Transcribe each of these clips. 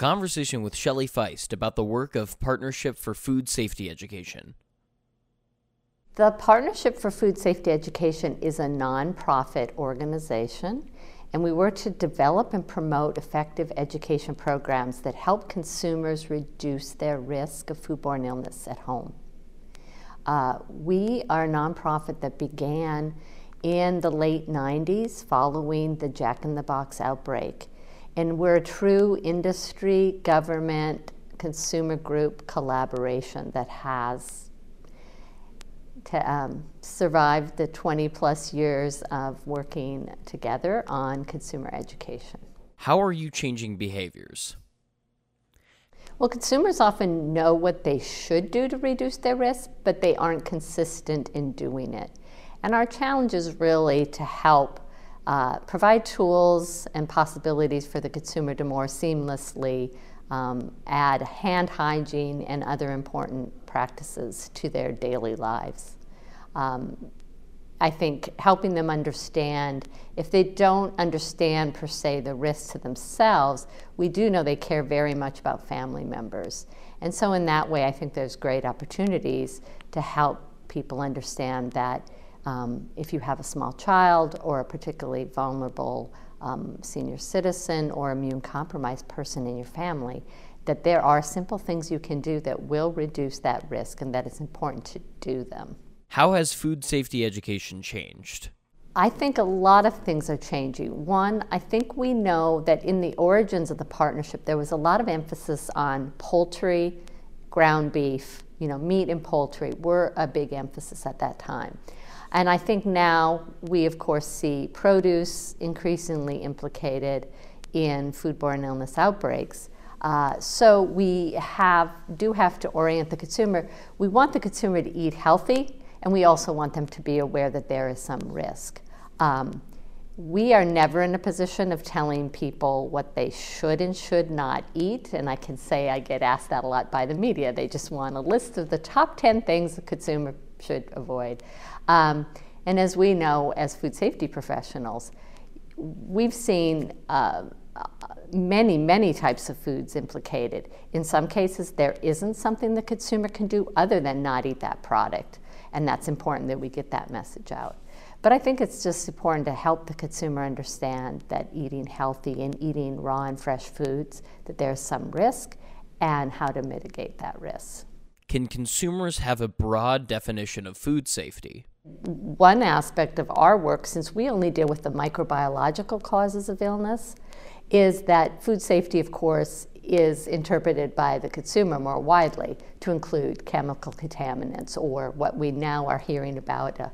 conversation with Shelley Feist about the work of Partnership for Food Safety Education. The Partnership for Food Safety Education is a nonprofit organization, and we work to develop and promote effective education programs that help consumers reduce their risk of foodborne illness at home. Uh, we are a nonprofit that began in the late 90s following the Jack in the Box outbreak. And we're a true industry, government, consumer group collaboration that has to, um, survived the 20 plus years of working together on consumer education. How are you changing behaviors? Well, consumers often know what they should do to reduce their risk, but they aren't consistent in doing it. And our challenge is really to help uh, provide tools and possibilities for the consumer to more seamlessly um, add hand hygiene and other important practices to their daily lives. Um, I think helping them understand, if they don't understand per se the risks to themselves, we do know they care very much about family members. And so, in that way, I think there's great opportunities to help people understand that um, if you have a small child or a particularly vulnerable um, senior citizen or immune compromised person in your family, that there are simple things you can do that will reduce that risk and that it's important to do them. How has food safety education changed? I think a lot of things are changing. One, I think we know that in the origins of the partnership, there was a lot of emphasis on poultry, ground beef, you know, meat and poultry were a big emphasis at that time. And I think now we, of course, see produce increasingly implicated in foodborne illness outbreaks. Uh, so we have, do have to orient the consumer. We want the consumer to eat healthy, and we also want them to be aware that there is some risk. Um, we are never in a position of telling people what they should and should not eat. And I can say I get asked that a lot by the media. They just want a list of the top 10 things the consumer should avoid. Um, and as we know, as food safety professionals, we've seen uh, many, many types of foods implicated. In some cases, there isn't something the consumer can do other than not eat that product. And that's important that we get that message out. But I think it's just important to help the consumer understand that eating healthy and eating raw and fresh foods, that there's some risk and how to mitigate that risk. Can consumers have a broad definition of food safety? One aspect of our work, since we only deal with the microbiological causes of illness, is that food safety, of course, is interpreted by the consumer more widely to include chemical contaminants or what we now are hearing about uh,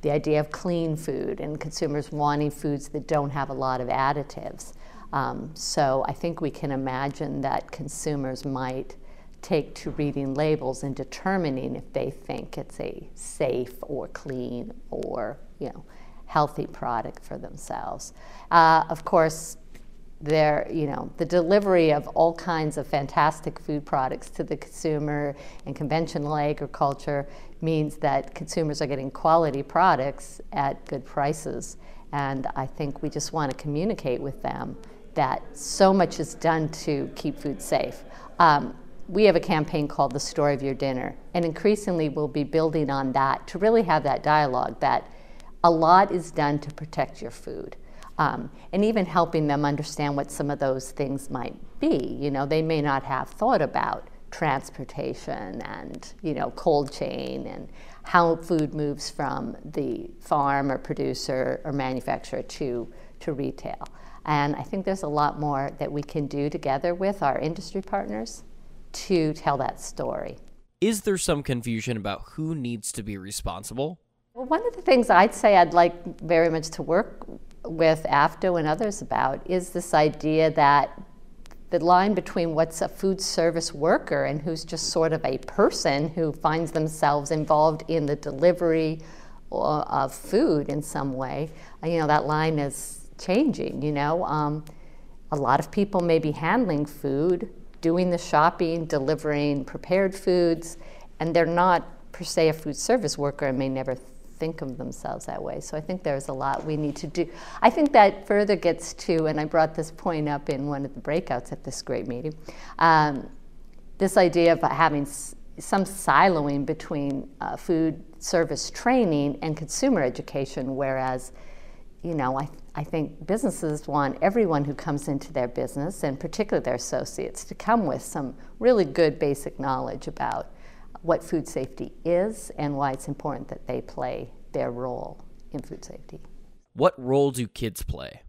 the idea of clean food and consumers wanting foods that don't have a lot of additives. Um, so I think we can imagine that consumers might take to reading labels and determining if they think it's a safe or clean or you know healthy product for themselves. Uh, of course, there you know the delivery of all kinds of fantastic food products to the consumer and conventional agriculture means that consumers are getting quality products at good prices and i think we just want to communicate with them that so much is done to keep food safe um, we have a campaign called The Story of Your Dinner, and increasingly we'll be building on that to really have that dialogue that a lot is done to protect your food. Um, and even helping them understand what some of those things might be. You know, they may not have thought about transportation and, you know, cold chain and how food moves from the farm or producer or manufacturer to, to retail. And I think there's a lot more that we can do together with our industry partners to tell that story. Is there some confusion about who needs to be responsible? Well, one of the things I'd say I'd like very much to work with AFDO and others about is this idea that the line between what's a food service worker and who's just sort of a person who finds themselves involved in the delivery uh, of food in some way, uh, you know, that line is changing, you know. Um, a lot of people may be handling food doing the shopping, delivering prepared foods, and they're not per se a food service worker and may never think of themselves that way. So I think there's a lot we need to do. I think that further gets to, and I brought this point up in one of the breakouts at this great meeting, um, this idea of having some siloing between uh, food service training and consumer education, whereas, you know, I, I think businesses want everyone who comes into their business, and particularly their associates, to come with some really good basic knowledge about what food safety is and why it's important that they play their role in food safety. What role do kids play?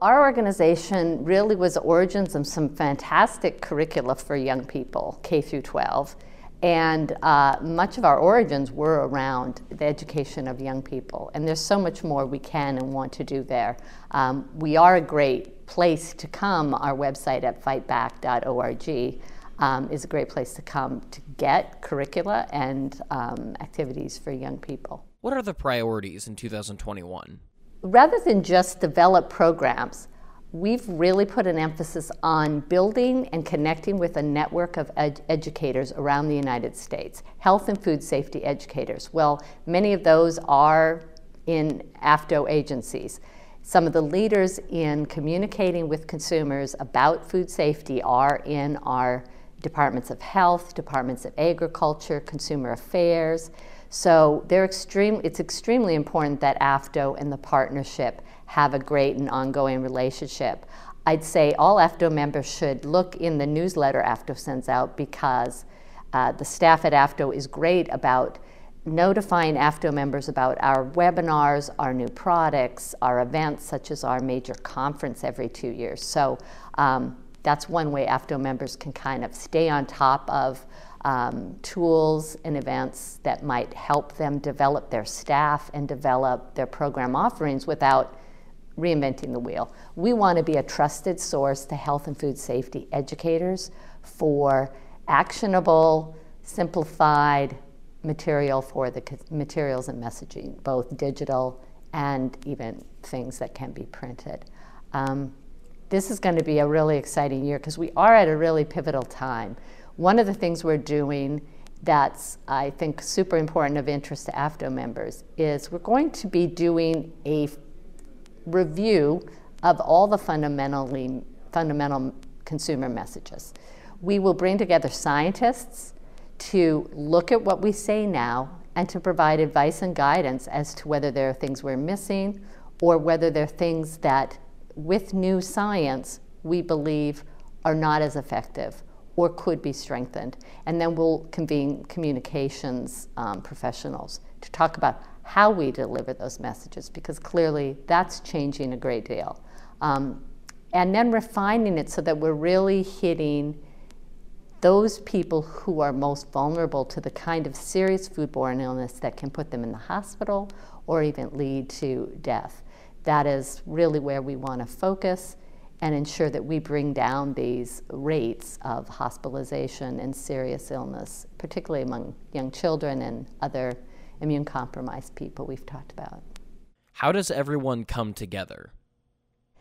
Our organization really was origins of some fantastic curricula for young people, K through 12. And uh, much of our origins were around the education of young people. And there's so much more we can and want to do there. Um, we are a great place to come. Our website at fightbac.org um, is a great place to come to get curricula and um, activities for young people. What are the priorities in 2021? Rather than just develop programs, we've really put an emphasis on building and connecting with a network of ed- educators around the United States, health and food safety educators. Well, many of those are in AFDO agencies. Some of the leaders in communicating with consumers about food safety are in our departments of health, departments of agriculture, consumer affairs. So they're extreme, it's extremely important that AFDO and the partnership have a great and ongoing relationship. I'd say all AFDO members should look in the newsletter AFDO sends out because uh, the staff at AFDO is great about notifying AFDO members about our webinars, our new products, our events, such as our major conference every two years. So um, that's one way AFDO members can kind of stay on top of um, tools and events that might help them develop their staff and develop their program offerings without reinventing the wheel. We want to be a trusted source to health and food safety educators for actionable, simplified material for the materials and messaging, both digital and even things that can be printed. Um, this is going to be a really exciting year because we are at a really pivotal time. One of the things we're doing that's, I think, super important of interest to AFDO members is we're going to be doing a review of all the fundamentally fundamental consumer messages. We will bring together scientists to look at what we say now and to provide advice and guidance as to whether there are things we're missing or whether there are things that with new science, we believe are not as effective or could be strengthened. And then we'll convene communications um, professionals to talk about how we deliver those messages, because clearly that's changing a great deal. Um, and then refining it so that we're really hitting those people who are most vulnerable to the kind of serious foodborne illness that can put them in the hospital or even lead to death that is really where we want to focus and ensure that we bring down these rates of hospitalization and serious illness, particularly among young children and other immune compromised people we've talked about. How does everyone come together?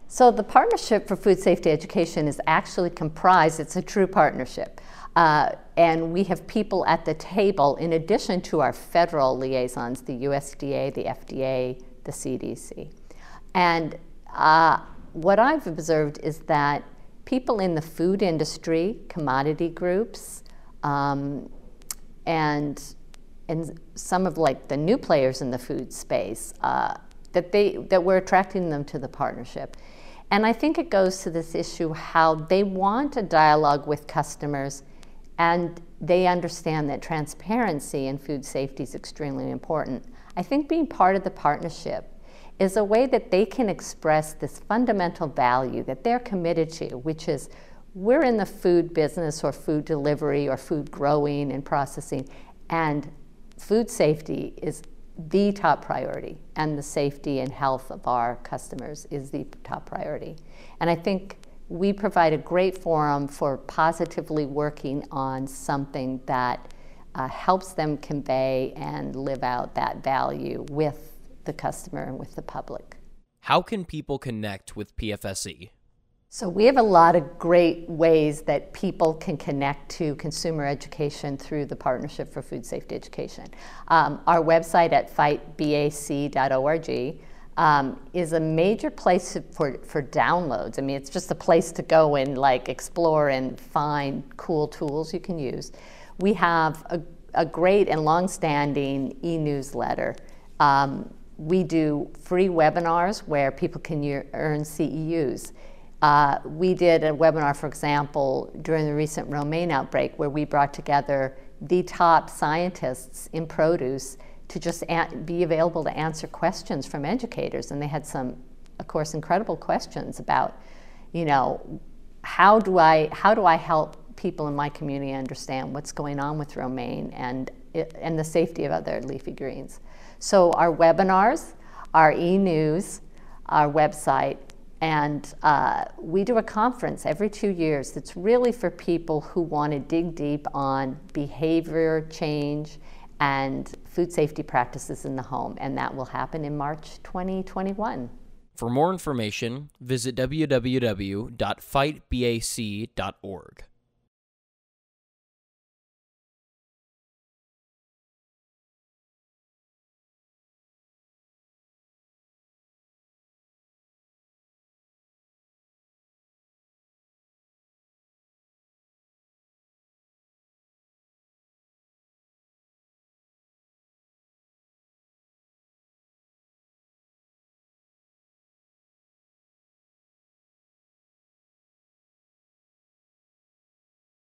So, the Partnership for Food Safety Education is actually comprised, it's a true partnership. Uh, and we have people at the table in addition to our federal liaisons, the USDA, the FDA, the CDC. And uh, what I've observed is that people in the food industry, commodity groups, um, and and some of like the new players in the food space, uh, that they that we're attracting them to the partnership. And I think it goes to this issue how they want a dialogue with customers and they understand that transparency in food safety is extremely important. I think being part of the partnership is a way that they can express this fundamental value that they're committed to, which is we're in the food business or food delivery or food growing and processing, and food safety is the top priority, and the safety and health of our customers is the top priority. And I think we provide a great forum for positively working on something that uh, helps them convey and live out that value with the customer and with the public. How can people connect with PFSE? So, we have a lot of great ways that people can connect to consumer education through the Partnership for Food Safety Education. Um, our website at fightbac.org um, is a major place for, for downloads. I mean, it's just a place to go and like explore and find cool tools you can use. We have a, a great and long-standing e-newsletter. Um, we do free webinars where people can earn CEUs. Uh, we did a webinar, for example, during the recent romaine outbreak where we brought together the top scientists in produce to just be available to answer questions from educators. And they had some, of course, incredible questions about, you know, how do I, how do I help people in my community understand what's going on with romaine and, and the safety of other leafy greens. So our webinars, our e-news, our website, and uh, we do a conference every two years that's really for people who want to dig deep on behavior change and food safety practices in the home. And that will happen in March 2021. For more information, visit www.fightbac.org.